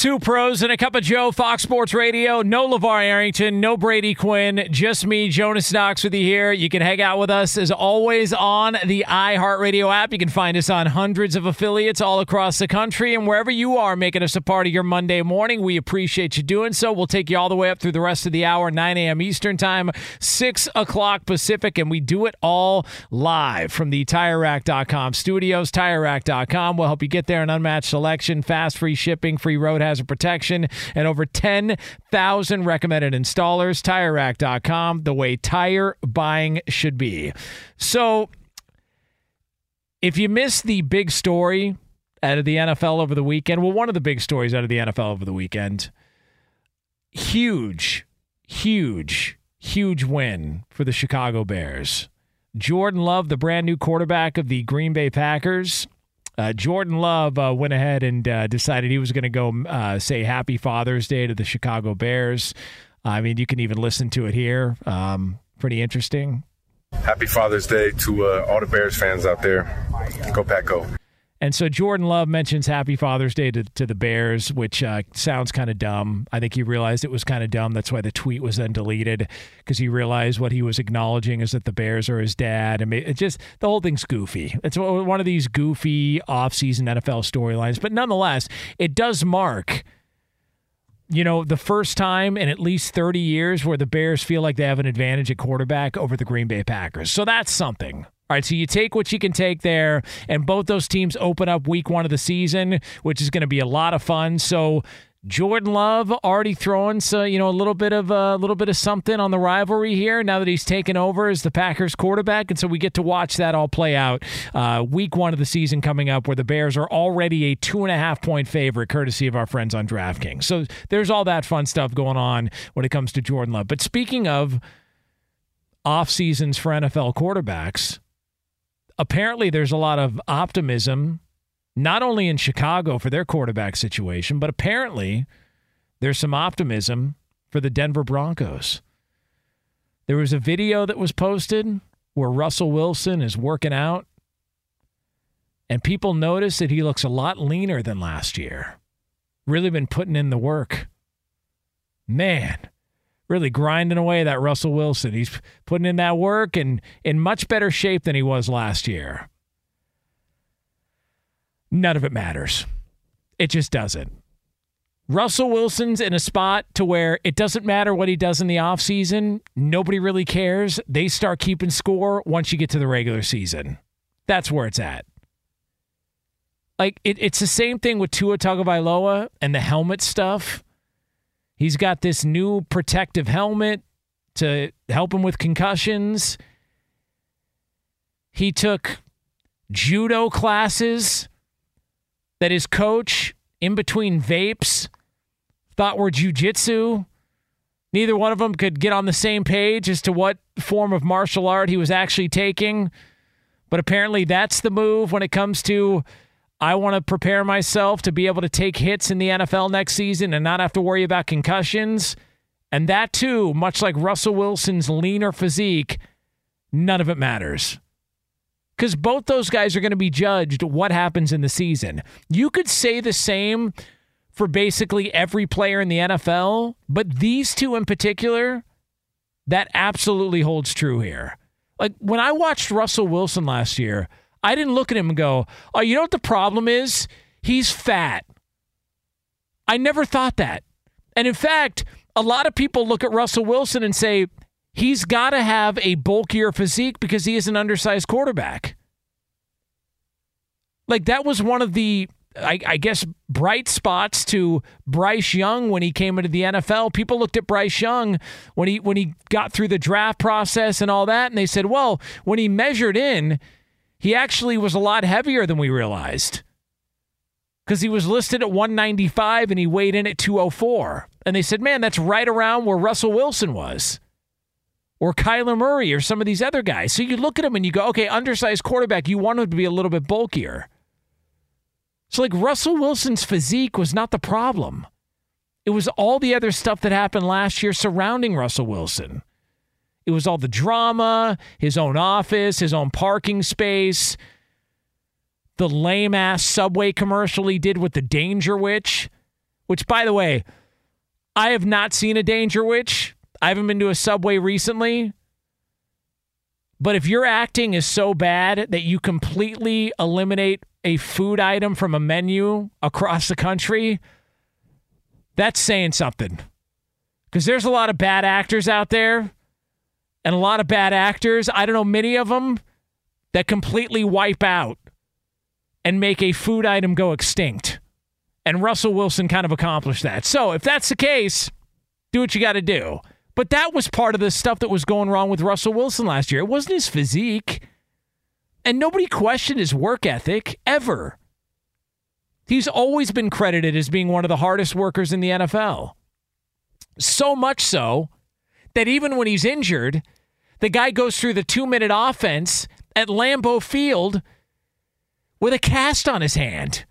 Two pros and a cup of Joe, Fox Sports Radio. No LaVar Arrington, no Brady Quinn, just me, Jonas Knox with you here. You can hang out with us as always on the iHeartRadio app. You can find us on hundreds of affiliates all across the country and wherever you are making us a part of your Monday morning. We appreciate you doing so. We'll take you all the way up through the rest of the hour, 9 a.m. Eastern Time, 6 o'clock Pacific, and we do it all live from the TireRack.com studios. TireRack.com will help you get there an unmatched selection, fast free shipping, free road hazard protection, and over 10,000 recommended installers. TireRack.com, the way tire buying should be. So, if you missed the big story out of the NFL over the weekend, well, one of the big stories out of the NFL over the weekend, huge, huge, huge win for the Chicago Bears. Jordan Love, the brand new quarterback of the Green Bay Packers. Uh, Jordan Love uh, went ahead and uh, decided he was going to go uh, say Happy Father's Day to the Chicago Bears. I mean, you can even listen to it here. Um, pretty interesting. Happy Father's Day to uh, all the Bears fans out there. Go Pack Go. And so Jordan Love mentions Happy Father's Day to, to the Bears, which uh, sounds kind of dumb. I think he realized it was kind of dumb. That's why the tweet was then deleted because he realized what he was acknowledging is that the Bears are his dad. And it just the whole thing's goofy. It's one of these goofy offseason NFL storylines, but nonetheless, it does mark. You know, the first time in at least 30 years where the Bears feel like they have an advantage at quarterback over the Green Bay Packers. So that's something. All right, so you take what you can take there, and both those teams open up week one of the season, which is going to be a lot of fun. So Jordan Love already throwing so you know a little bit of a little bit of something on the rivalry here now that he's taken over as the Packers quarterback, and so we get to watch that all play out. Uh, week one of the season coming up, where the Bears are already a two and a half point favorite, courtesy of our friends on DraftKings. So there's all that fun stuff going on when it comes to Jordan Love. But speaking of off seasons for NFL quarterbacks apparently there's a lot of optimism not only in Chicago for their quarterback situation, but apparently there's some optimism for the Denver Broncos. There was a video that was posted where Russell Wilson is working out, and people notice that he looks a lot leaner than last year. Really been putting in the work. Man, really grinding away that Russell Wilson. He's putting in that work and in much better shape than he was last year. None of it matters. It just doesn't. Russell Wilson's in a spot to where it doesn't matter what he does in the offseason. Nobody really cares. They start keeping score once you get to the regular season. That's where it's at. Like it, it's the same thing with Tua Tagovailoa and the helmet stuff. He's got this new protective helmet to help him with concussions. He took judo classes that his coach, in between vapes, thought were jujitsu. Neither one of them could get on the same page as to what form of martial art he was actually taking. But apparently, that's the move when it comes to I want to prepare myself to be able to take hits in the NFL next season and not have to worry about concussions. And that, too, much like Russell Wilson's leaner physique, none of it matters. Because both those guys are going to be judged what happens in the season. You could say the same for basically every player in the NFL, but these two in particular, that absolutely holds true here. Like when I watched Russell Wilson last year, I didn't look at him and go, oh, you know what the problem is? He's fat. I never thought that. And in fact, a lot of people look at Russell Wilson and say, he's got to have a bulkier physique because he is an undersized quarterback. Like that was one of the I, I, guess bright spots to Bryce Young when he came into the NFL. People looked at Bryce Young when he when he got through the draft process and all that, and they said, "Well, when he measured in, he actually was a lot heavier than we realized." Because he was listed at 195 and he weighed in at 204. And they said, man, that's right around where Russell Wilson was or Kyler Murray or some of these other guys. So you look at him and you go, okay, undersized quarterback, you want him to be a little bit bulkier. So, like, Russell Wilson's physique was not the problem. It was all the other stuff that happened last year surrounding Russell Wilson. It was all the drama, his own office, his own parking space, the lame ass subway commercial he did with the Dangerwich, which, by the way, I have not seen a Dangerwich. I haven't been to a subway recently. But if your acting is so bad that you completely eliminate a food item from a menu across the country, that's saying something. Because there's a lot of bad actors out there and a lot of bad actors. I don't know many of them that completely wipe out and make a food item go extinct. And Russell Wilson kind of accomplished that. So if that's the case, do what you got to do. But that was part of the stuff that was going wrong with Russell Wilson last year. It wasn't his physique. And nobody questioned his work ethic ever. He's always been credited as being one of the hardest workers in the NFL. So much so that even when he's injured, the guy goes through the two minute offense at Lambeau Field with a cast on his hand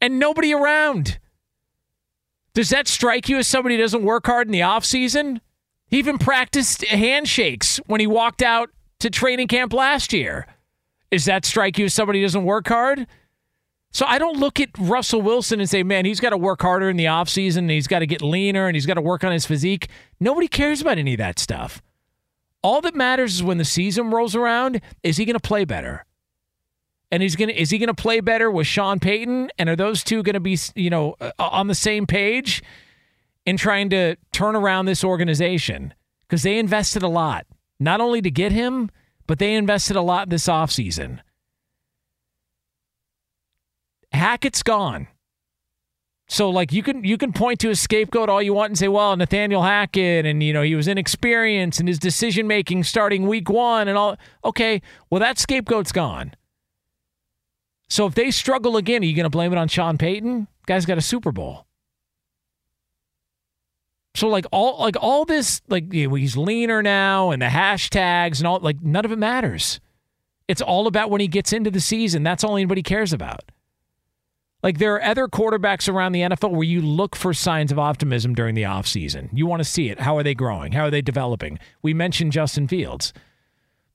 and nobody around. Does that strike you as somebody who doesn't work hard in the offseason? He even practiced handshakes when he walked out to training camp last year. Does that strike you as somebody who doesn't work hard? So I don't look at Russell Wilson and say, man, he's got to work harder in the offseason and he's got to get leaner and he's got to work on his physique. Nobody cares about any of that stuff. All that matters is when the season rolls around, is he going to play better? And he's going to is he going to play better with Sean Payton and are those two going to be, you know, uh, on the same page in trying to turn around this organization because they invested a lot, not only to get him, but they invested a lot this offseason. Hackett's gone. So like you can you can point to a scapegoat all you want and say, well, Nathaniel Hackett and you know he was inexperienced and his decision making starting week one and all okay, well that scapegoat's gone. So if they struggle again, are you gonna blame it on Sean Payton? Guy's got a Super Bowl. So like all like all this like you know, he's leaner now and the hashtags and all like none of it matters. It's all about when he gets into the season. That's all anybody cares about. Like there are other quarterbacks around the NFL where you look for signs of optimism during the offseason. You want to see it. How are they growing? How are they developing? We mentioned Justin Fields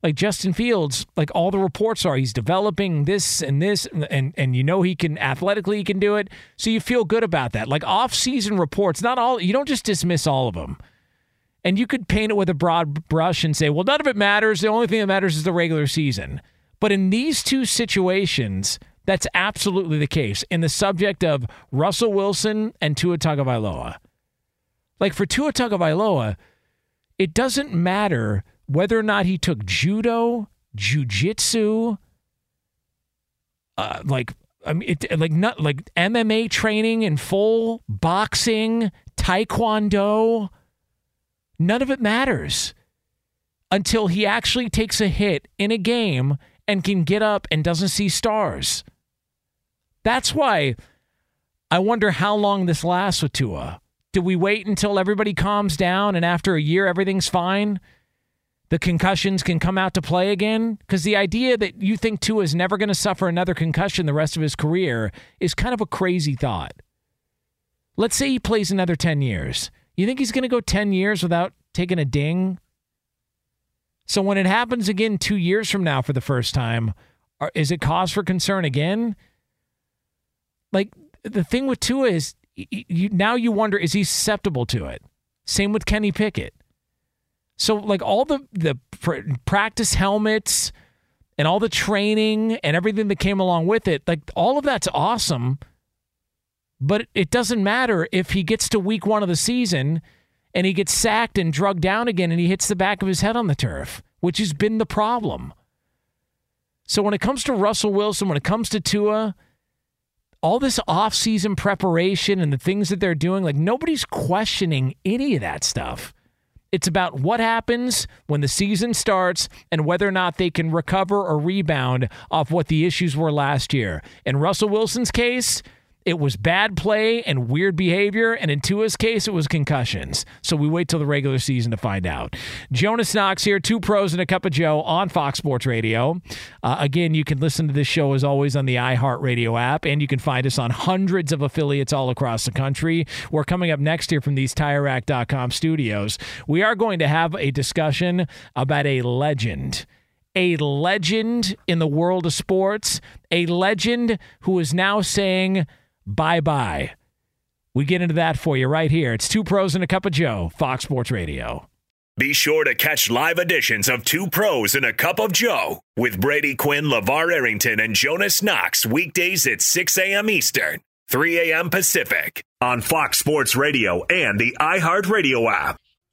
like Justin Fields, like all the reports are, he's developing this and this, and and you know he can athletically he can do it, so you feel good about that. Like off season reports, not all you don't just dismiss all of them, and you could paint it with a broad brush and say, well, none of it matters. The only thing that matters is the regular season. But in these two situations, that's absolutely the case. In the subject of Russell Wilson and Tua Tagovailoa, like for Tua Tagovailoa, it doesn't matter whether or not he took judo, jujitsu, uh, like I mean, it, like not like MMA training in full, boxing, taekwondo. None of it matters until he actually takes a hit in a game and can get up and doesn't see stars. That's why I wonder how long this lasts with Tua. Do we wait until everybody calms down and after a year everything's fine? The concussions can come out to play again? Because the idea that you think Tua is never going to suffer another concussion the rest of his career is kind of a crazy thought. Let's say he plays another 10 years. You think he's going to go 10 years without taking a ding? So when it happens again two years from now for the first time, is it cause for concern again? Like the thing with Tua is you, now you wonder is he susceptible to it? Same with Kenny Pickett. So like all the the pr- practice helmets and all the training and everything that came along with it, like all of that's awesome. But it doesn't matter if he gets to week 1 of the season and he gets sacked and drugged down again and he hits the back of his head on the turf, which has been the problem. So when it comes to Russell Wilson, when it comes to Tua, all this off-season preparation and the things that they're doing, like nobody's questioning any of that stuff. It's about what happens when the season starts and whether or not they can recover or rebound off what the issues were last year. In Russell Wilson's case, it was bad play and weird behavior, and in Tua's case, it was concussions. So we wait till the regular season to find out. Jonas Knox here, two pros and a cup of Joe on Fox Sports Radio. Uh, again, you can listen to this show as always on the iHeartRadio app, and you can find us on hundreds of affiliates all across the country. We're coming up next here from these TireRack.com studios. We are going to have a discussion about a legend a legend in the world of sports, a legend who is now saying bye bye. We get into that for you right here. It's Two Pros and a Cup of Joe, Fox Sports Radio. Be sure to catch live editions of Two Pros and a Cup of Joe with Brady Quinn, LaVar Arrington, and Jonas Knox weekdays at 6 a.m. Eastern, 3 a.m. Pacific on Fox Sports Radio and the iHeartRadio app.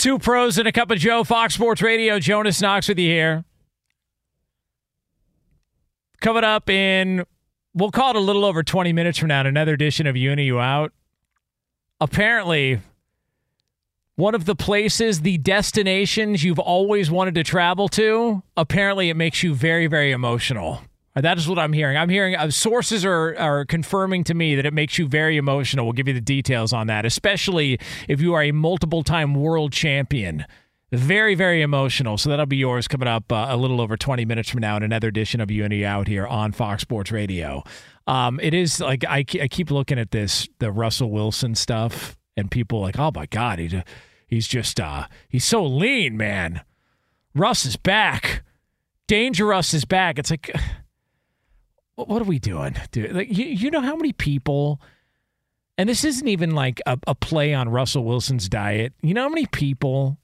Two pros and a cup of Joe, Fox Sports Radio. Jonas Knox with you here. Coming up in, we'll call it a little over 20 minutes from now, another edition of Uni You Out. Apparently, one of the places, the destinations you've always wanted to travel to, apparently it makes you very, very emotional. That is what I'm hearing. I'm hearing uh, sources are, are confirming to me that it makes you very emotional. We'll give you the details on that, especially if you are a multiple time world champion. Very, very emotional. So that'll be yours coming up uh, a little over 20 minutes from now in another edition of Uni Out here on Fox Sports Radio. Um, it is like I, I keep looking at this, the Russell Wilson stuff, and people like, oh my God, he, he's just, uh, he's so lean, man. Russ is back. Danger Russ is back. It's like, what are we doing, dude? Like, you, you know how many people, and this isn't even like a, a play on Russell Wilson's diet. You know how many people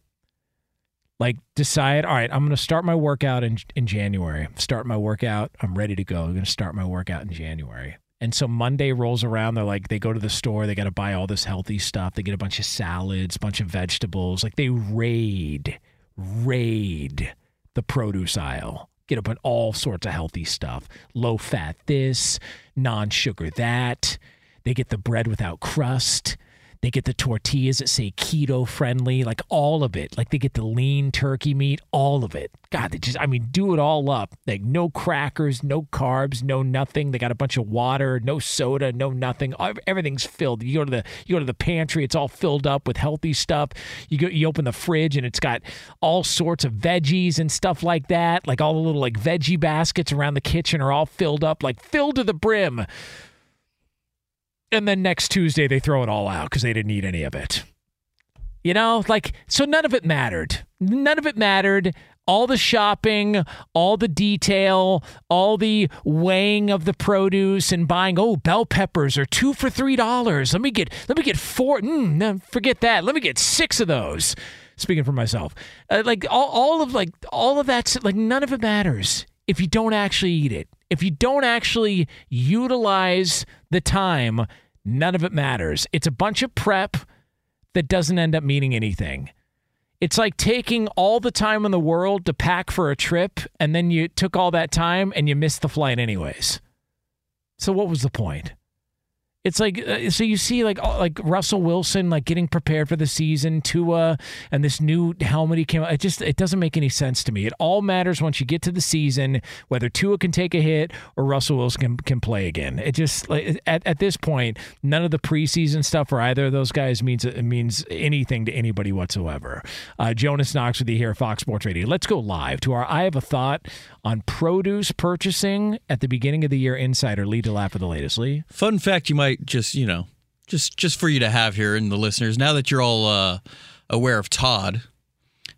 like decide, all right, I'm going to start my workout in in January. Start my workout. I'm ready to go. I'm going to start my workout in January. And so Monday rolls around. They're like, they go to the store. They got to buy all this healthy stuff. They get a bunch of salads, bunch of vegetables. Like they raid, raid the produce aisle. Get up on all sorts of healthy stuff. Low fat this, non sugar that. They get the bread without crust. They get the tortillas that say keto friendly, like all of it. Like they get the lean turkey meat, all of it. God, they just, I mean, do it all up. Like no crackers, no carbs, no nothing. They got a bunch of water, no soda, no nothing. Everything's filled. You go to the you go to the pantry, it's all filled up with healthy stuff. You go, you open the fridge, and it's got all sorts of veggies and stuff like that. Like all the little like veggie baskets around the kitchen are all filled up, like filled to the brim and then next Tuesday they throw it all out because they didn't eat any of it. You know, like, so none of it mattered. None of it mattered. All the shopping, all the detail, all the weighing of the produce and buying. Oh, bell peppers are two for three dollars. Let me get, let me get four. Mm, forget that. Let me get six of those. Speaking for myself, uh, like all, all of like all of that, like none of it matters if you don't actually eat it. If you don't actually utilize the time, none of it matters. It's a bunch of prep that doesn't end up meaning anything. It's like taking all the time in the world to pack for a trip, and then you took all that time and you missed the flight anyways. So, what was the point? It's like uh, so you see like like Russell Wilson like getting prepared for the season, Tua, and this new helmet he came out. It just it doesn't make any sense to me. It all matters once you get to the season whether Tua can take a hit or Russell Wilson can, can play again. It just like at, at this point, none of the preseason stuff for either of those guys means it means anything to anybody whatsoever. Uh, Jonas Knox with you here at Fox Sports Radio. Let's go live to our I have a thought on produce purchasing at the beginning of the year insider. Lee DeLapp for the latest. Lee. Fun fact you might just you know just just for you to have here and the listeners now that you're all uh, aware of Todd.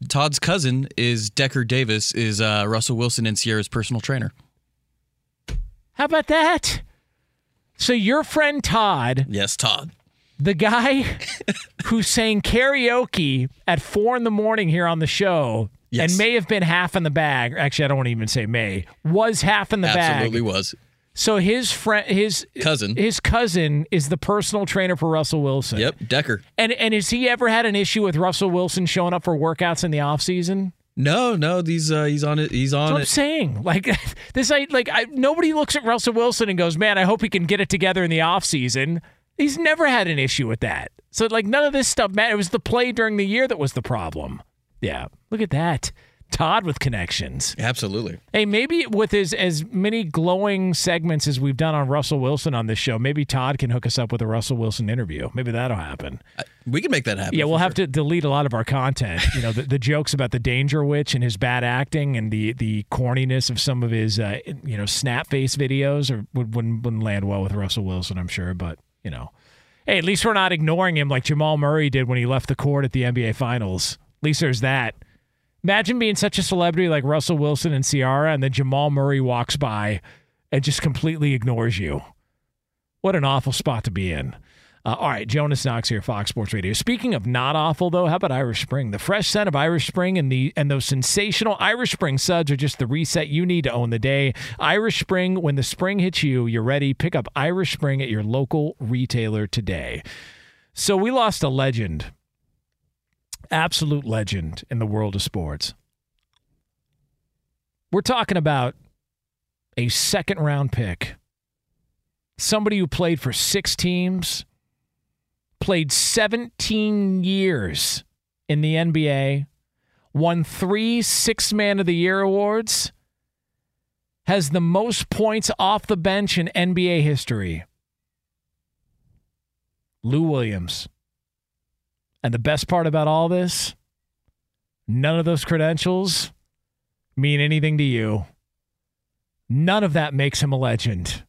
Todd's cousin is Decker Davis, is uh, Russell Wilson and Ciara's personal trainer. How about that? So your friend Todd, yes, Todd, the guy who sang karaoke at four in the morning here on the show, yes. and may have been half in the bag. Actually, I don't want to even say may was half in the Absolutely bag. Absolutely was. So his friend, his cousin, his cousin is the personal trainer for Russell Wilson. Yep, Decker. And and has he ever had an issue with Russell Wilson showing up for workouts in the off season? No, no, these uh, he's on it. He's on That's it. I'm saying, like this, I like I, nobody looks at Russell Wilson and goes, "Man, I hope he can get it together in the off season." He's never had an issue with that. So like none of this stuff man. It was the play during the year that was the problem. Yeah, look at that. Todd with connections. Absolutely. Hey, maybe with his as many glowing segments as we've done on Russell Wilson on this show, maybe Todd can hook us up with a Russell Wilson interview. Maybe that'll happen. we can make that happen. Yeah, we'll have sure. to delete a lot of our content. You know, the, the, jokes about the Dangerwich and his bad acting and the the corniness of some of his uh, you know snap face videos or would, wouldn't wouldn't land well with Russell Wilson, I'm sure. But you know, hey, at least we're not ignoring him like Jamal Murray did when he left the court at the NBA Finals. At least there's that. Imagine being such a celebrity like Russell Wilson and Ciara, and then Jamal Murray walks by and just completely ignores you. What an awful spot to be in. Uh, all right, Jonas Knox here, Fox Sports Radio. Speaking of not awful, though, how about Irish Spring? The fresh scent of Irish Spring and the and those sensational Irish Spring suds are just the reset you need to own the day. Irish Spring, when the spring hits you, you're ready. Pick up Irish Spring at your local retailer today. So we lost a legend absolute legend in the world of sports. We're talking about a second round pick, somebody who played for six teams, played 17 years in the NBA, won three Six Man of the Year awards, has the most points off the bench in NBA history. Lou Williams. And the best part about all this, none of those credentials mean anything to you. None of that makes him a legend.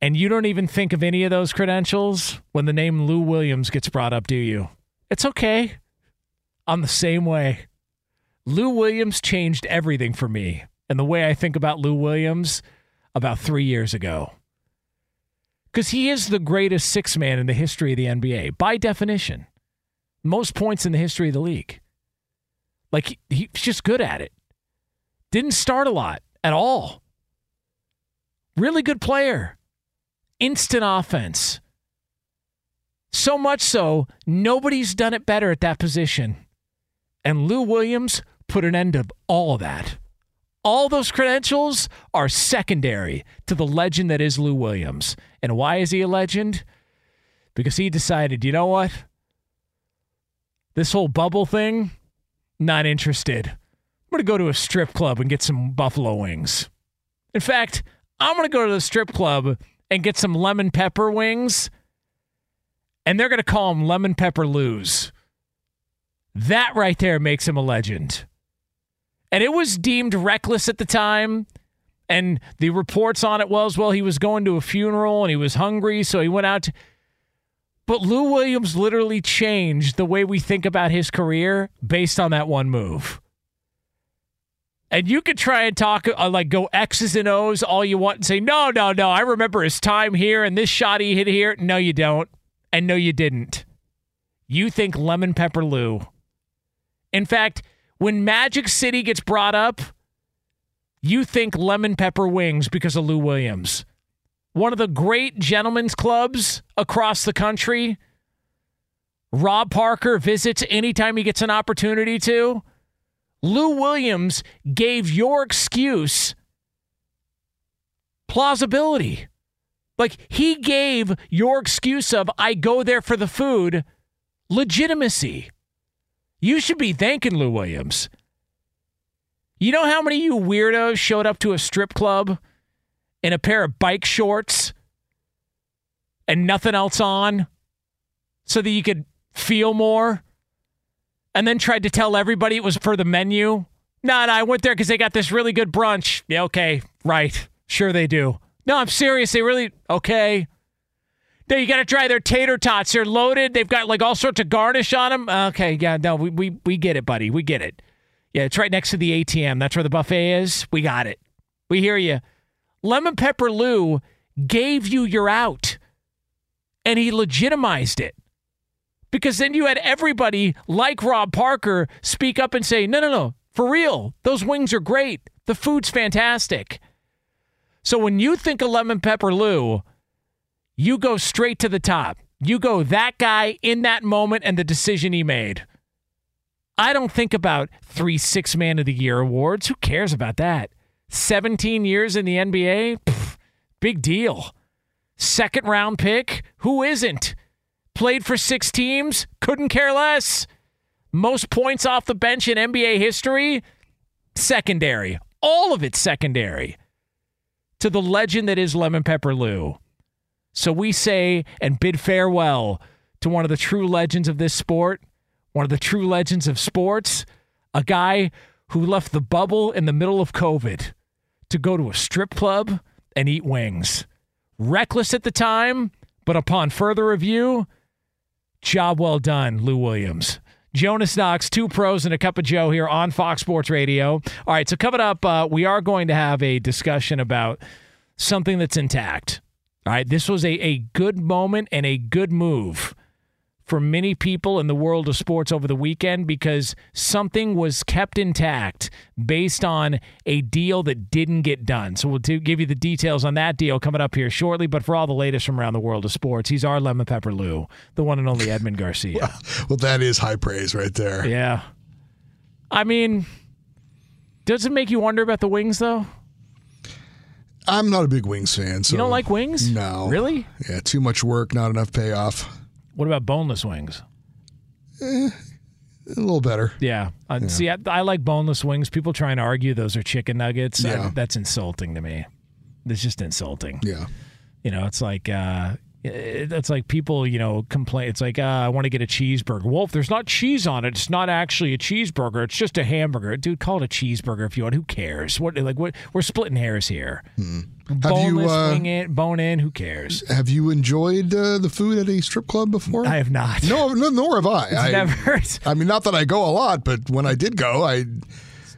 And you don't even think of any of those credentials when the name Lou Williams gets brought up, do you? It's okay. I'm the same way. Lou Williams changed everything for me and the way I think about Lou Williams about three years ago. Because he is the greatest six man in the history of the NBA, by definition. Most points in the history of the league. Like, he's just good at it. Didn't start a lot at all. Really good player. Instant offense. So much so, nobody's done it better at that position. And Lou Williams put an end to all of that. All those credentials are secondary to the legend that is Lou Williams. And why is he a legend? Because he decided, you know what? This whole bubble thing, not interested. I'm going to go to a strip club and get some buffalo wings. In fact, I'm going to go to the strip club and get some lemon pepper wings, and they're going to call him Lemon Pepper Lou's. That right there makes him a legend. And it was deemed reckless at the time. And the reports on it was, well, he was going to a funeral and he was hungry, so he went out. To... But Lou Williams literally changed the way we think about his career based on that one move. And you could try and talk, uh, like go X's and O's all you want and say, no, no, no, I remember his time here and this shot he hit here. No, you don't. And no, you didn't. You think Lemon Pepper Lou. In fact, when Magic City gets brought up, you think lemon pepper wings because of Lou Williams. One of the great gentlemen's clubs across the country. Rob Parker visits anytime he gets an opportunity to. Lou Williams gave your excuse plausibility. Like he gave your excuse of, I go there for the food, legitimacy. You should be thanking Lou Williams. You know how many of you weirdos showed up to a strip club in a pair of bike shorts and nothing else on so that you could feel more? And then tried to tell everybody it was for the menu? No, no, I went there because they got this really good brunch. Yeah, okay, right. Sure they do. No, I'm serious. They really, okay. No, you got to try their tater tots. They're loaded. They've got like all sorts of garnish on them. Okay, yeah, no, we, we, we get it, buddy. We get it. Yeah, it's right next to the ATM. That's where the buffet is. We got it. We hear you. Lemon Pepper Lou gave you your out and he legitimized it. Because then you had everybody like Rob Parker speak up and say, no, no, no, for real, those wings are great. The food's fantastic. So when you think of Lemon Pepper Lou, you go straight to the top. You go that guy in that moment and the decision he made. I don't think about three six man of the year awards. Who cares about that? 17 years in the NBA? Pff, big deal. Second round pick? Who isn't? Played for six teams? Couldn't care less. Most points off the bench in NBA history? Secondary. All of it secondary to the legend that is Lemon Pepper Lou. So we say and bid farewell to one of the true legends of this sport, one of the true legends of sports, a guy who left the bubble in the middle of COVID to go to a strip club and eat wings. Reckless at the time, but upon further review, job well done, Lou Williams. Jonas Knox, two pros and a cup of Joe here on Fox Sports Radio. All right, so coming up, uh, we are going to have a discussion about something that's intact. All right, this was a, a good moment and a good move for many people in the world of sports over the weekend because something was kept intact based on a deal that didn't get done. So we'll do, give you the details on that deal coming up here shortly. But for all the latest from around the world of sports, he's our lemon pepper Lou, the one and only Edmund Garcia. well, well, that is high praise right there. Yeah. I mean, does it make you wonder about the wings though? I'm not a big wings fan. So you don't like wings? No. Really? Yeah, too much work, not enough payoff. What about boneless wings? Eh, a little better. Yeah. Uh, yeah. See, I, I, like boneless wings. People trying to argue those are chicken nuggets. Yeah. I, that's insulting to me. It's just insulting. Yeah. You know, it's like, uh, It's like people, you know, complain. It's like, uh, I want to get a cheeseburger. Well, if there's not cheese on it, it's not actually a cheeseburger. It's just a hamburger. Dude, call it a cheeseburger if you want. Who cares? What like what? We're splitting hairs here. Have Boneless, you uh, wing in, bone in. Who cares? have you enjoyed uh, the food at a strip club before? I have not. no, no, nor have I. I, never. I mean, not that I go a lot, but when I did go, I,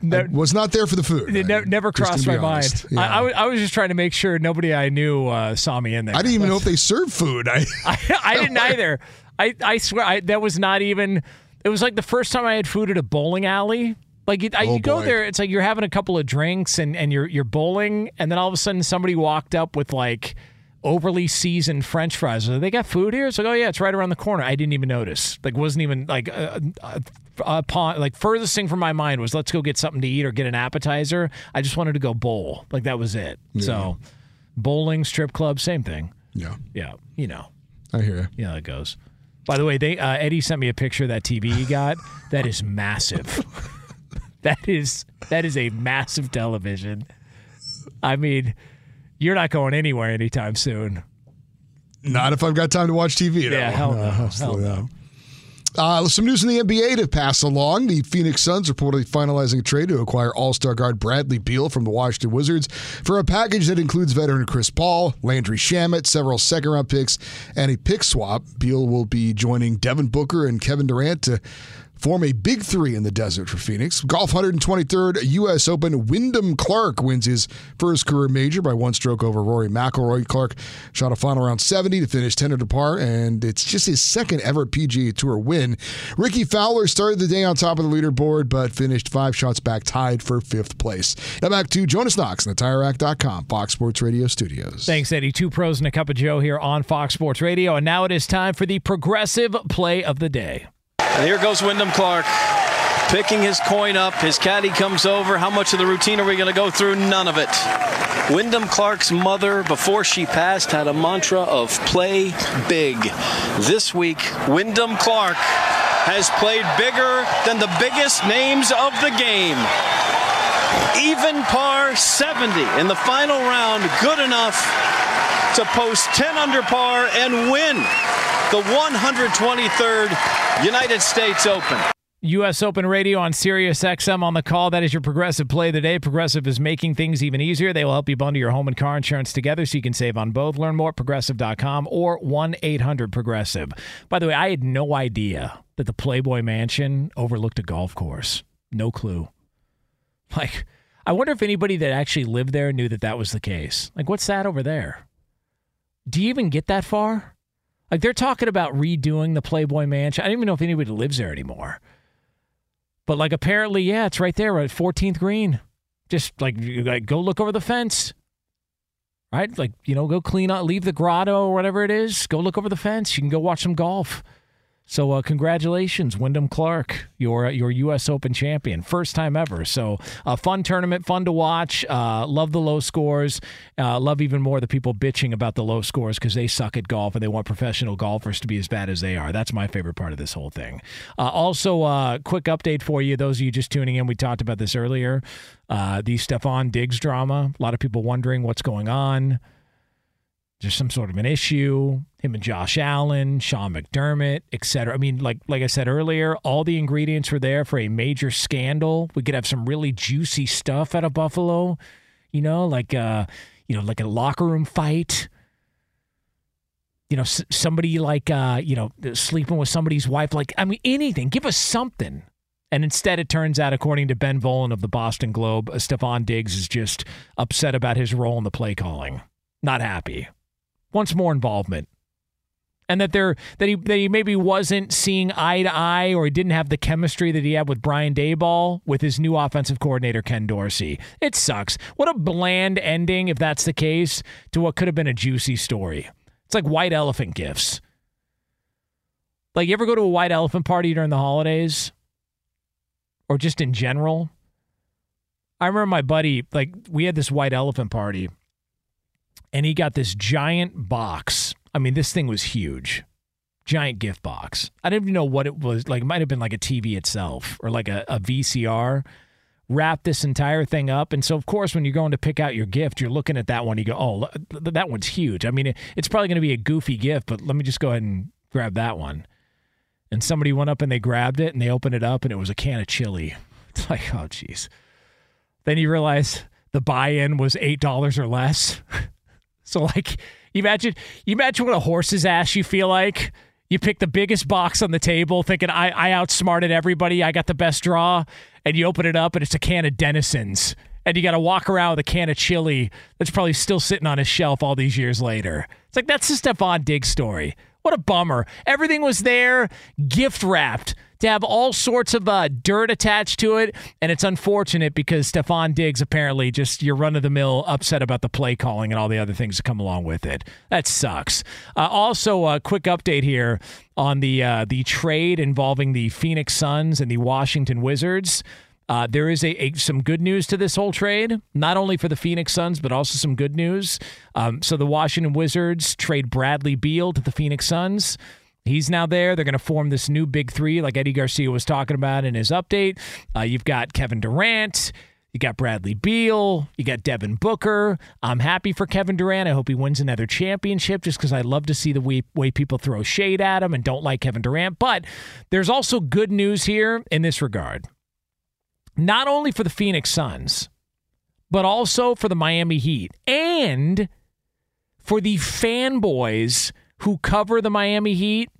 Was not there for the food. It never crossed my mind. honest. I, I, was- I was just trying to make sure nobody I knew uh, saw me in there. I didn't even know if they served food. I, I, I didn't either. I, I swear I, that was not even. It was like the first time I had food at a bowling alley. Like you, I, Oh, you go there, it's like you're having a couple of drinks and, and you're you're bowling, and then all of a sudden somebody walked up with like overly seasoned French fries. Are They got food here. It's like, oh yeah, it's right around the corner. I didn't even notice. Like wasn't even like uh, uh, upon like furthest thing from my mind was let's go get something to eat or get an appetizer. I just wanted to go bowl. Like that was it. So bowling, strip club, same thing. yeah, Yeah, you know. I hear you. Know it goes. By the way, they uh, Eddie sent me a picture of that TV he got. that is massive. that is that is a massive television. I mean, you're not going anywhere anytime soon. Not if I've got time to watch TV. Yeah, no. hell no, hell absolutely no. Uh, some news in the NBA to pass along. The Phoenix Suns reportedly finalizing a trade to acquire All Star guard Bradley Beal from the Washington Wizards for a package that includes veteran Chris Paul, Landry Shamet, several second round picks, and a pick swap. Beal will be joining Devin Booker and Kevin Durant to form a big three in the desert for Phoenix. Golf 123rd U.S. Open. Wyndham Clark wins his first career major by one stroke over Rory McIlroy. Clark shot a final round 70 to finish 10 under par, and it's just his second ever PGA Tour win. Rickie Fowler started the day on top of the leaderboard, but finished five shots back, tied for fifth place. Now back to Jonas Knox and the TireRack.com, Fox Sports Radio studios. Thanks, Eddie. Two pros and a cup of Joe here on Fox Sports Radio, and now it is time for the progressive play of the day. And here goes Wyndham Clark. Picking his coin up. His caddy comes over. How much of the routine are we going to go through? None of it. Wyndham Clark's mother, before she passed, had a mantra of play big. This week, Wyndham Clark has played bigger than the biggest names of the game. Even par 70 in the final round, good enough to post 10 under par and win the 123rd United States Open. U.S. Open Radio on Sirius XM on the call. That is your Progressive play of the day. Progressive is making things even easier. They will help you bundle your home and car insurance together so you can save on both. Learn more at progressive.com or 1 800 Progressive. By the way, I had no idea that the Playboy Mansion overlooked a golf course. No clue. Like, I wonder if anybody that actually lived there knew that that was the case. Like, what's that over there? Do you even get that far? Like, they're talking about redoing the Playboy Mansion. I don't even know if anybody lives there anymore. But like apparently, yeah, it's right there at 14th green. Just like, like go look over the fence. Right? Like, you know, go clean out, leave the grotto or whatever it is. Go look over the fence. You can go watch some golf. So, uh, congratulations, Wyndham Clark, your uh, your U.S. Open champion, first time ever. So, a fun tournament, fun to watch. Uh, love the low scores. Uh, love even more the people bitching about the low scores because they suck at golf and they want professional golfers to be as bad as they are. That's my favorite part of this whole thing. Uh, also, uh, quick update for you, those of you just tuning in. We talked about this earlier. Uh, the Stefon Diggs drama. A lot of people wondering what's going on there's some sort of an issue. Him and Josh Allen, Sean McDermott, et cetera. I mean, like like I said earlier, all the ingredients were there for a major scandal. We could have some really juicy stuff out of Buffalo, you know, like uh, you know, like a locker room fight. You know, s- somebody like uh, you know, sleeping with somebody's wife. Like, I mean, anything. Give us something. And instead, it turns out, according to Ben Volin of the Boston Globe, uh, Stefon Diggs is just upset about his role in the play calling. Not happy wants more involvement. And that they're that he that he maybe wasn't seeing eye to eye or he didn't have the chemistry that he had with Brian Daboll with his new offensive coordinator Ken Dorsey. It sucks. What a bland ending if that's the case to what could have been a juicy story. It's like white elephant gifts. Like you ever go to a white elephant party during the holidays? Or just in general? I remember my buddy, like we had this white elephant party and he got this giant box. I mean, this thing was huge. Giant gift box. I didn't even know what it was. Like, it might have been like a TV itself or like a, a VCR wrap this entire thing up. And so, of course, when you're going to pick out your gift, you're looking at that one. You go, oh, that one's huge. I mean, it's probably going to be a goofy gift, but let me just go ahead and grab that one. And somebody went up and they grabbed it and they opened it up and it was a can of chili. It's like, oh, jeez. Then you realize the buy-in was eight dollars or less. so, like, you imagine, you imagine what a horse's ass you feel like. You pick the biggest box on the table, thinking I, I outsmarted everybody. I got the best draw, and you open it up and it's a can of Dennison's, and you got to walk around with a can of chili that's probably still sitting on a shelf all these years later. It's like that's the Stefon Diggs story. What a bummer. Everything was there, gift wrapped to have all sorts of uh, dirt attached to it. And it's unfortunate because Stefon Diggs apparently just your run of the mill upset about the play calling and all the other things that come along with it. That sucks. Uh, also, a quick update here on the uh, the trade involving the Phoenix Suns and the Washington Wizards. Uh, there is a, a, some good news to this whole trade, not only for the Phoenix Suns, but also some good news. Um, so the Washington Wizards trade Bradley Beal to the Phoenix Suns. He's now there. They're going to form this new big three, like Eddie Garcia was talking about in his update. Uh, you've got Kevin Durant. You got Bradley Beal. You got Devin Booker. I'm happy for Kevin Durant. I hope he wins another championship just because I love to see the way, way people throw shade at him and don't like Kevin Durant. But there's also good news here in this regard. Not only for the Phoenix Suns, but also for the Miami Heat and for the fanboys who cover the Miami Heat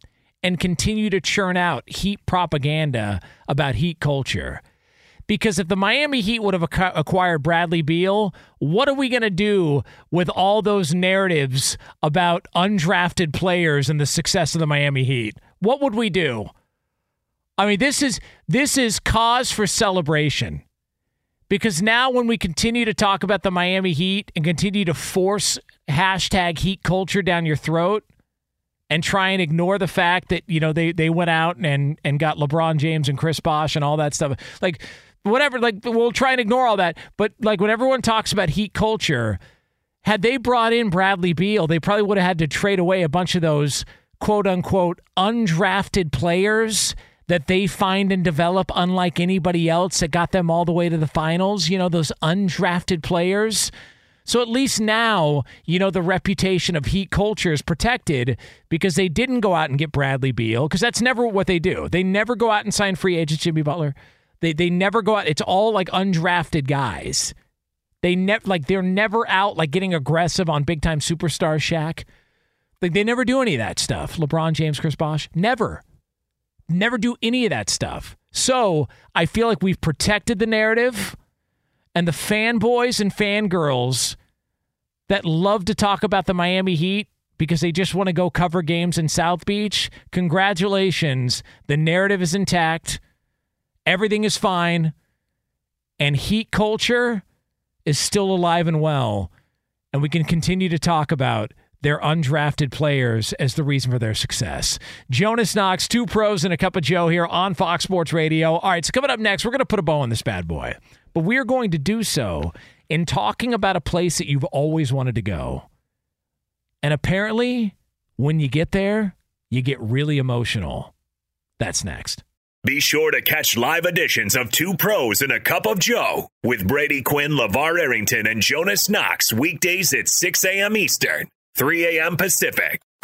and continue to churn out Heat propaganda about Heat culture. Because if the Miami Heat would have acquired Bradley Beal, what are we going to do with all those narratives about undrafted players and the success of the Miami Heat? What would we do? I mean, this is this is cause for celebration. Because now when we continue to talk about the Miami Heat and continue to force hashtag heat culture down your throat, and try and ignore the fact that you know they they went out and and got LeBron James and Chris Bosh and all that stuff. Like whatever, like we'll try and ignore all that. But like when everyone talks about heat culture, had they brought in Bradley Beal, they probably would have had to trade away a bunch of those quote unquote undrafted players that they find and develop unlike anybody else that got them all the way to the finals. You know, those undrafted players. So at least now, you know, the reputation of Heat culture is protected because they didn't go out and get Bradley Beal because that's never what they do. They never go out and sign free agents Jimmy Butler. They they never go out. It's all like undrafted guys. They never like they're never out like getting aggressive on big time superstar Shaq. Like they never do any of that stuff. LeBron James, Chris Bosh, never, never do any of that stuff. So I feel like we've protected the narrative and the fanboys and fangirls that love to talk about the Miami Heat because they just want to go cover games in South Beach, congratulations. The narrative is intact. Everything is fine. And Heat culture is still alive and well. And we can continue to talk about their undrafted players as the reason for their success. Jonas Knox, two pros and a cup of Joe here on Fox Sports Radio. All right, so coming up next, we're going to put a bow on this bad boy. But we're going to do so in talking about a place that you've always wanted to go. And apparently, when you get there, you get really emotional. That's next. Be sure to catch live editions of Two Pros and a Cup of Joe with Brady Quinn, LaVar Arrington, and Jonas Knox weekdays at 6 a.m. Eastern, 3 a.m. Pacific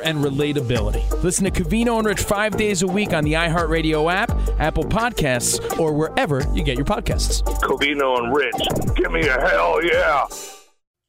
and relatability. Listen to Covino and Rich five days a week on the iHeartRadio app, Apple Podcasts, or wherever you get your podcasts. Covino and Rich, give me a hell yeah.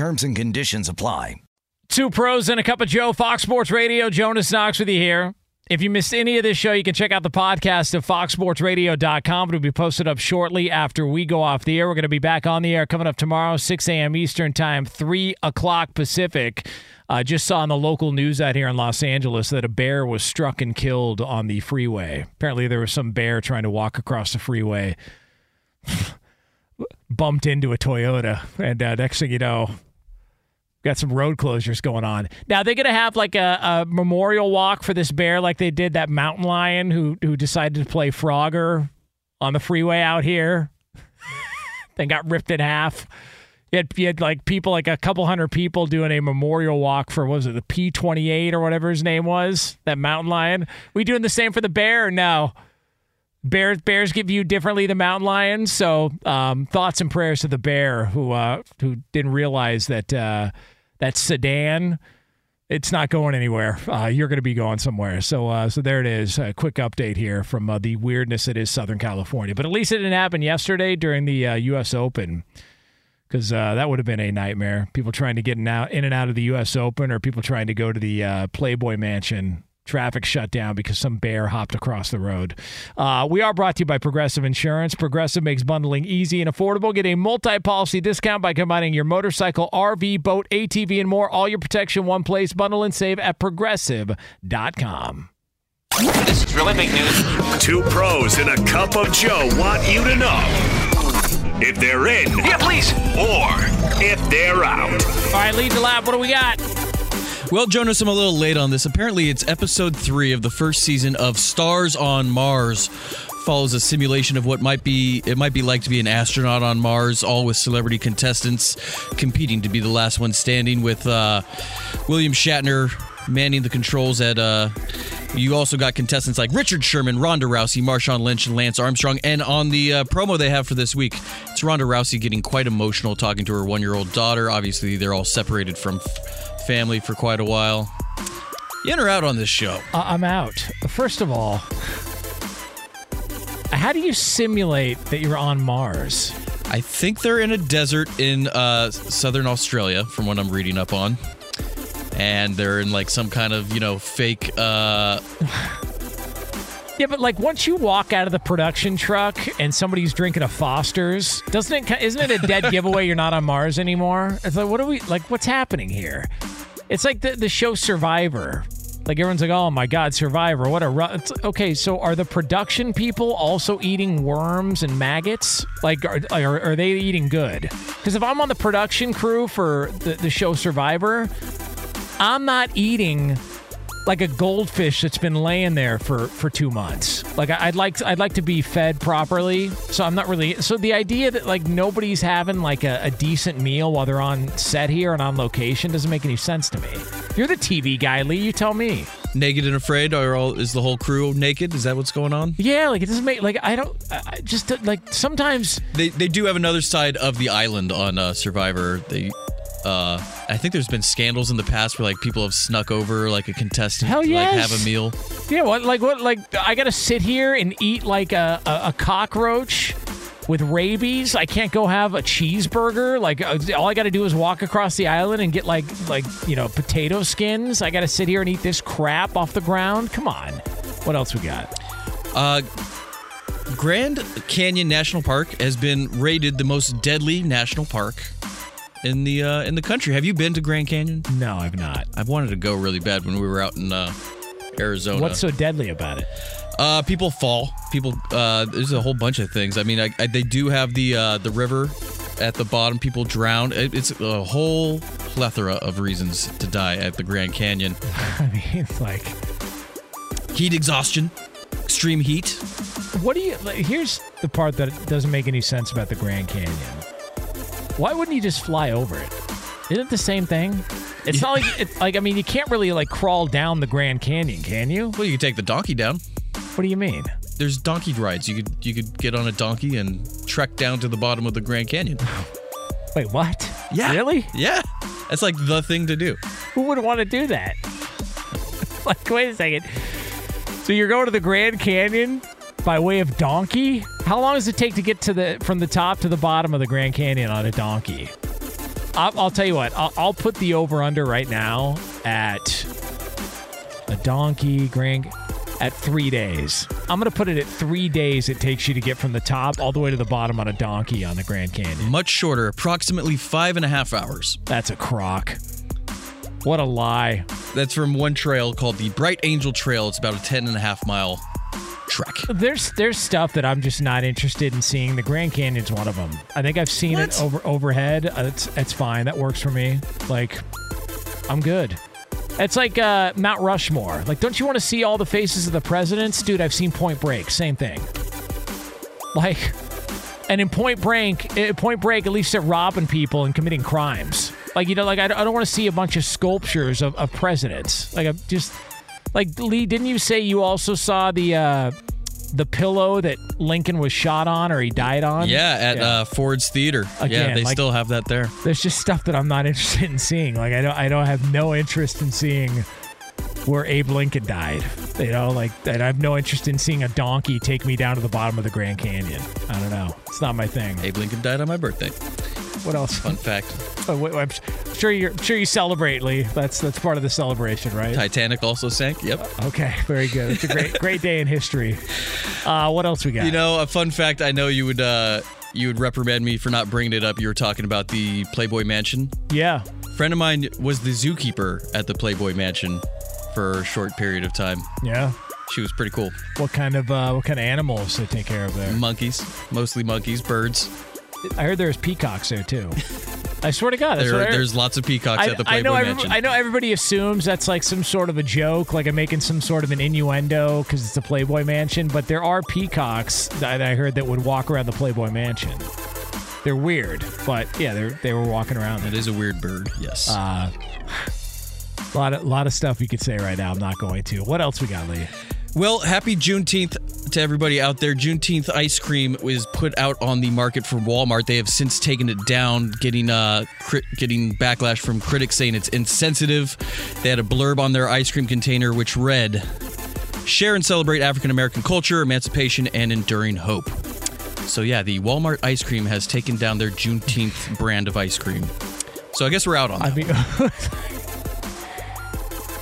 Terms and conditions apply. Two pros and a cup of Joe, Fox Sports Radio. Jonas Knox with you here. If you missed any of this show, you can check out the podcast at foxsportsradio.com. It'll be posted up shortly after we go off the air. We're going to be back on the air coming up tomorrow, 6 a.m. Eastern Time, 3 o'clock Pacific. I uh, just saw in the local news out here in Los Angeles that a bear was struck and killed on the freeway. Apparently, there was some bear trying to walk across the freeway. bumped into a Toyota, and uh, next thing you know, got some road closures going on. Now they're gonna have like a, a, memorial walk for this bear, like they did that mountain lion who who decided to play Frogger on the freeway out here. then got ripped in half. You had, you had like people, like a couple hundred people doing a memorial walk for, was it, the P 28 or whatever his name was, that mountain lion. We doing the same for the bear? No. Bears bears get viewed differently than mountain lions. So um, thoughts and prayers to the bear who uh, who didn't realize that uh, that sedan it's not going anywhere. Uh, you're going to be going somewhere. So uh, so there it is. A quick update here from uh, the weirdness that is Southern California. But at least it didn't happen yesterday during the U.S. Uh, Open. Because that would have been a nightmare. People trying to get in, out, in and out of the U.S. Open, or people trying to go to the Playboy Mansion traffic shut down because some bear hopped across the road. Uh, we are brought to you by Progressive Insurance. Progressive makes bundling easy and affordable. Get a multi policy discount by combining your motorcycle, RV, boat, ATV, and more. All your protection one place. Bundle and save at progressive.com. This is really big news. Two pros in a cup of Joe want you to know if they're in. Yeah, please. Or if they're out. All right, lead the lap. What do we got? Well, Jonas, I'm a little late on this. Apparently, it's episode three of the first season of Stars on Mars. Follows a simulation of what might be it might be like to be an astronaut on Mars, all with celebrity contestants competing to be the last one standing. With uh, William Shatner manning the controls at. Uh, you also got contestants like Richard Sherman, Ronda Rousey, Marshawn Lynch, and Lance Armstrong. And on the uh, promo they have for this week, it's Ronda Rousey getting quite emotional talking to her one year old daughter. Obviously, they're all separated from family for quite a while. You in or out on this show? Uh, I'm out. First of all, how do you simulate that you're on Mars? I think they're in a desert in uh, southern Australia, from what I'm reading up on. And they're in like some kind of, you know, fake uh, Yeah, but like once you walk out of the production truck and somebody's drinking a Foster's, doesn't it? Isn't it a dead giveaway you're not on Mars anymore? It's like, what are we like? What's happening here? It's like the the show Survivor. Like everyone's like, oh my god, Survivor! What a ru-. It's, okay. So are the production people also eating worms and maggots? Like, are, are, are they eating good? Because if I'm on the production crew for the, the show Survivor, I'm not eating like a goldfish that's been laying there for for two months. Like I- I'd like I'd like to be fed properly. So I'm not really. So the idea that like nobody's having like a, a decent meal while they're on set here and on location doesn't make any sense to me. You're the TV guy, Lee. You tell me. Naked and afraid, are all is the whole crew naked? Is that what's going on? Yeah, like it doesn't make like I don't I just like sometimes They they do have another side of the island on uh, Survivor. They. Uh, I think there's been scandals in the past where like people have snuck over like a contestant Hell to like have a meal. Yeah, what like what like I gotta sit here and eat like a, a, a cockroach with rabies. I can't go have a cheeseburger. Like uh, all I gotta do is walk across the island and get like like you know potato skins. I gotta sit here and eat this crap off the ground. Come on. What else we got? Uh, Grand Canyon National Park has been rated the most deadly national park in the uh, in the country. Have you been to Grand Canyon? No, I've not. I've wanted to go really bad when we were out in uh, Arizona. What's so deadly about it? Uh, people fall. People. Uh, there's a whole bunch of things. I mean, I, I, they do have the uh, the river at the bottom. People drown. It, it's a whole plethora of reasons to die at the Grand Canyon. I mean, like heat exhaustion, extreme heat. What do you? Like, here's the part that doesn't make any sense about the Grand Canyon. Why wouldn't you just fly over it? Isn't it the same thing? It's not like it's like I mean you can't really like crawl down the Grand Canyon, can you? Well, you could take the donkey down. What do you mean? There's donkey rides. You could you could get on a donkey and trek down to the bottom of the Grand Canyon. Wait, what? Yeah. Really? Yeah. That's like the thing to do. Who would want to do that? like, wait a second. So you're going to the Grand Canyon by way of donkey? How long does it take to get to the from the top to the bottom of the Grand Canyon on a donkey? I'll, I'll tell you what. I'll, I'll put the over under right now at a donkey Grand at three days. I'm gonna put it at three days. It takes you to get from the top all the way to the bottom on a donkey on the Grand Canyon. Much shorter, approximately five and a half hours. That's a crock. What a lie. That's from one trail called the Bright Angel Trail. It's about a 10 and a half mile There's there's stuff that I'm just not interested in seeing. The Grand Canyon's one of them. I think I've seen it over overhead. Uh, It's it's fine. That works for me. Like I'm good. It's like uh, Mount Rushmore. Like, don't you want to see all the faces of the presidents, dude? I've seen Point Break. Same thing. Like, and in Point Break, eh, Point Break, at least they're robbing people and committing crimes. Like, you know, like I don't, I don't want to see a bunch of sculptures of, of presidents. Like, I'm just like Lee. Didn't you say you also saw the uh, the pillow that Lincoln was shot on or he died on? Yeah, at Uh, Ford's Theater. yeah, they like- still have that there. There's just stuff that I'm not interested in seeing. Like I don't I don't have no interest in seeing where Abe Lincoln died. You know, like and I have no interest in seeing a donkey take me down to the bottom of the Grand Canyon. I don't know. It's not my thing. Abe Lincoln died on my birthday. What else? Fun fact. Oh, wait, I'm sure you're I'm sure you celebrate, Lee. That's that's part of the celebration, right? Titanic also sank. Yep. Okay, very good. It's a great great day in history. Uh, what else we got? You know, a fun fact. I know you would uh, you would reprimand me for not bringing it up. You were talking about the Playboy Mansion. Yeah. friend of mine was the zookeeper at the Playboy Mansion for a short period of time. Yeah. She was pretty cool. What kind of uh, what kind of animals they take care of there? Monkeys, mostly monkeys, birds. I heard there's peacocks there too. I swear to God, that's There, I there's lots of peacocks I, at the I Playboy know Mansion. I know everybody assumes that's like some sort of a joke, like I'm making some sort of an innuendo because it's a Playboy Mansion. But there are peacocks that I heard that would walk around the Playboy Mansion. They're weird, but yeah, they they were walking around. It is a weird bird. Yes. Uh, a lot of lot of stuff you could say right now. I'm not going to. What else we got, Lee? Well, happy Juneteenth to everybody out there. Juneteenth ice cream was put out on the market from Walmart. They have since taken it down, getting uh crit- getting backlash from critics saying it's insensitive. They had a blurb on their ice cream container which read, "Share and celebrate African American culture, emancipation, and enduring hope." So yeah, the Walmart ice cream has taken down their Juneteenth brand of ice cream. So I guess we're out on that. I mean,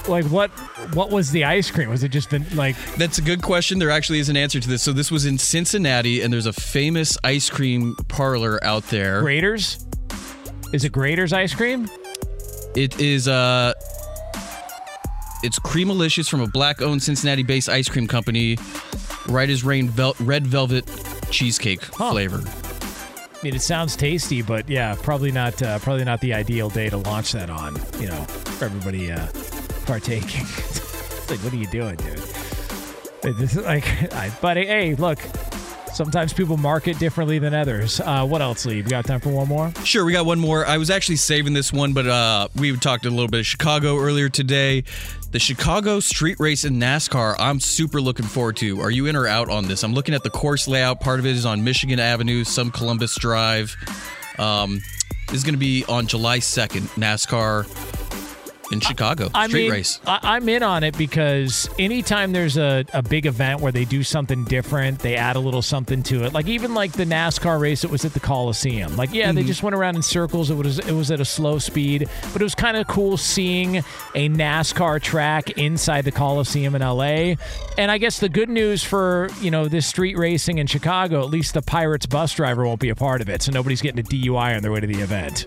like what what was the ice cream? Was it just the like That's a good question. There actually is an answer to this. So this was in Cincinnati, and there's a famous ice cream parlor out there. Graeter's? Is it Graeter's ice cream? It is uh it's Creamalicious from a black-owned Cincinnati-based ice cream company. Right as rain vel- red velvet cheesecake flavor. I mean, it sounds tasty, but yeah, probably not. Uh, probably not the ideal day to launch that on. You know, for everybody uh, partaking. it's like, what are you doing, dude? This is like, I, but hey, look. Sometimes people market differently than others. Uh, what else, Lee? We got time for one more? Sure, we got one more. I was actually saving this one, but uh, we talked a little bit of Chicago earlier today. The Chicago street race in NASCAR, I'm super looking forward to. Are you in or out on this? I'm looking at the course layout. Part of it is on Michigan Avenue, some Columbus Drive. Um, this is going to be on July 2nd, NASCAR in Chicago. I street mean, race. I, I'm in on it because anytime there's a, a big event where they do something different, they add a little something to it. Like even like the NASCAR race that was at the Coliseum. Like yeah, they Mhm. just went around in circles. It was it was at a slow speed, but it was kind of cool seeing a NASCAR track inside the Coliseum in LA. And I guess the good news for you know this street racing in Chicago, at least the Pirates bus driver won't be a part of it, so nobody's getting a DUI on their way to the event.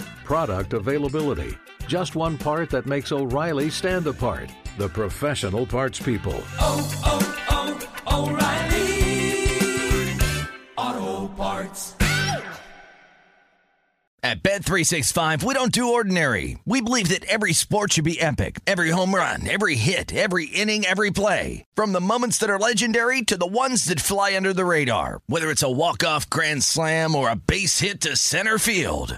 Product availability. Just one part that makes O'Reilly stand apart. The professional parts people. Auto Parts. At Bet365, we don't do ordinary. We believe that every sport should be epic. Every home run, every hit, every inning, every play. From the moments that are legendary to the ones that fly under the radar. Whether it's a walk-off grand slam or a base hit to center field.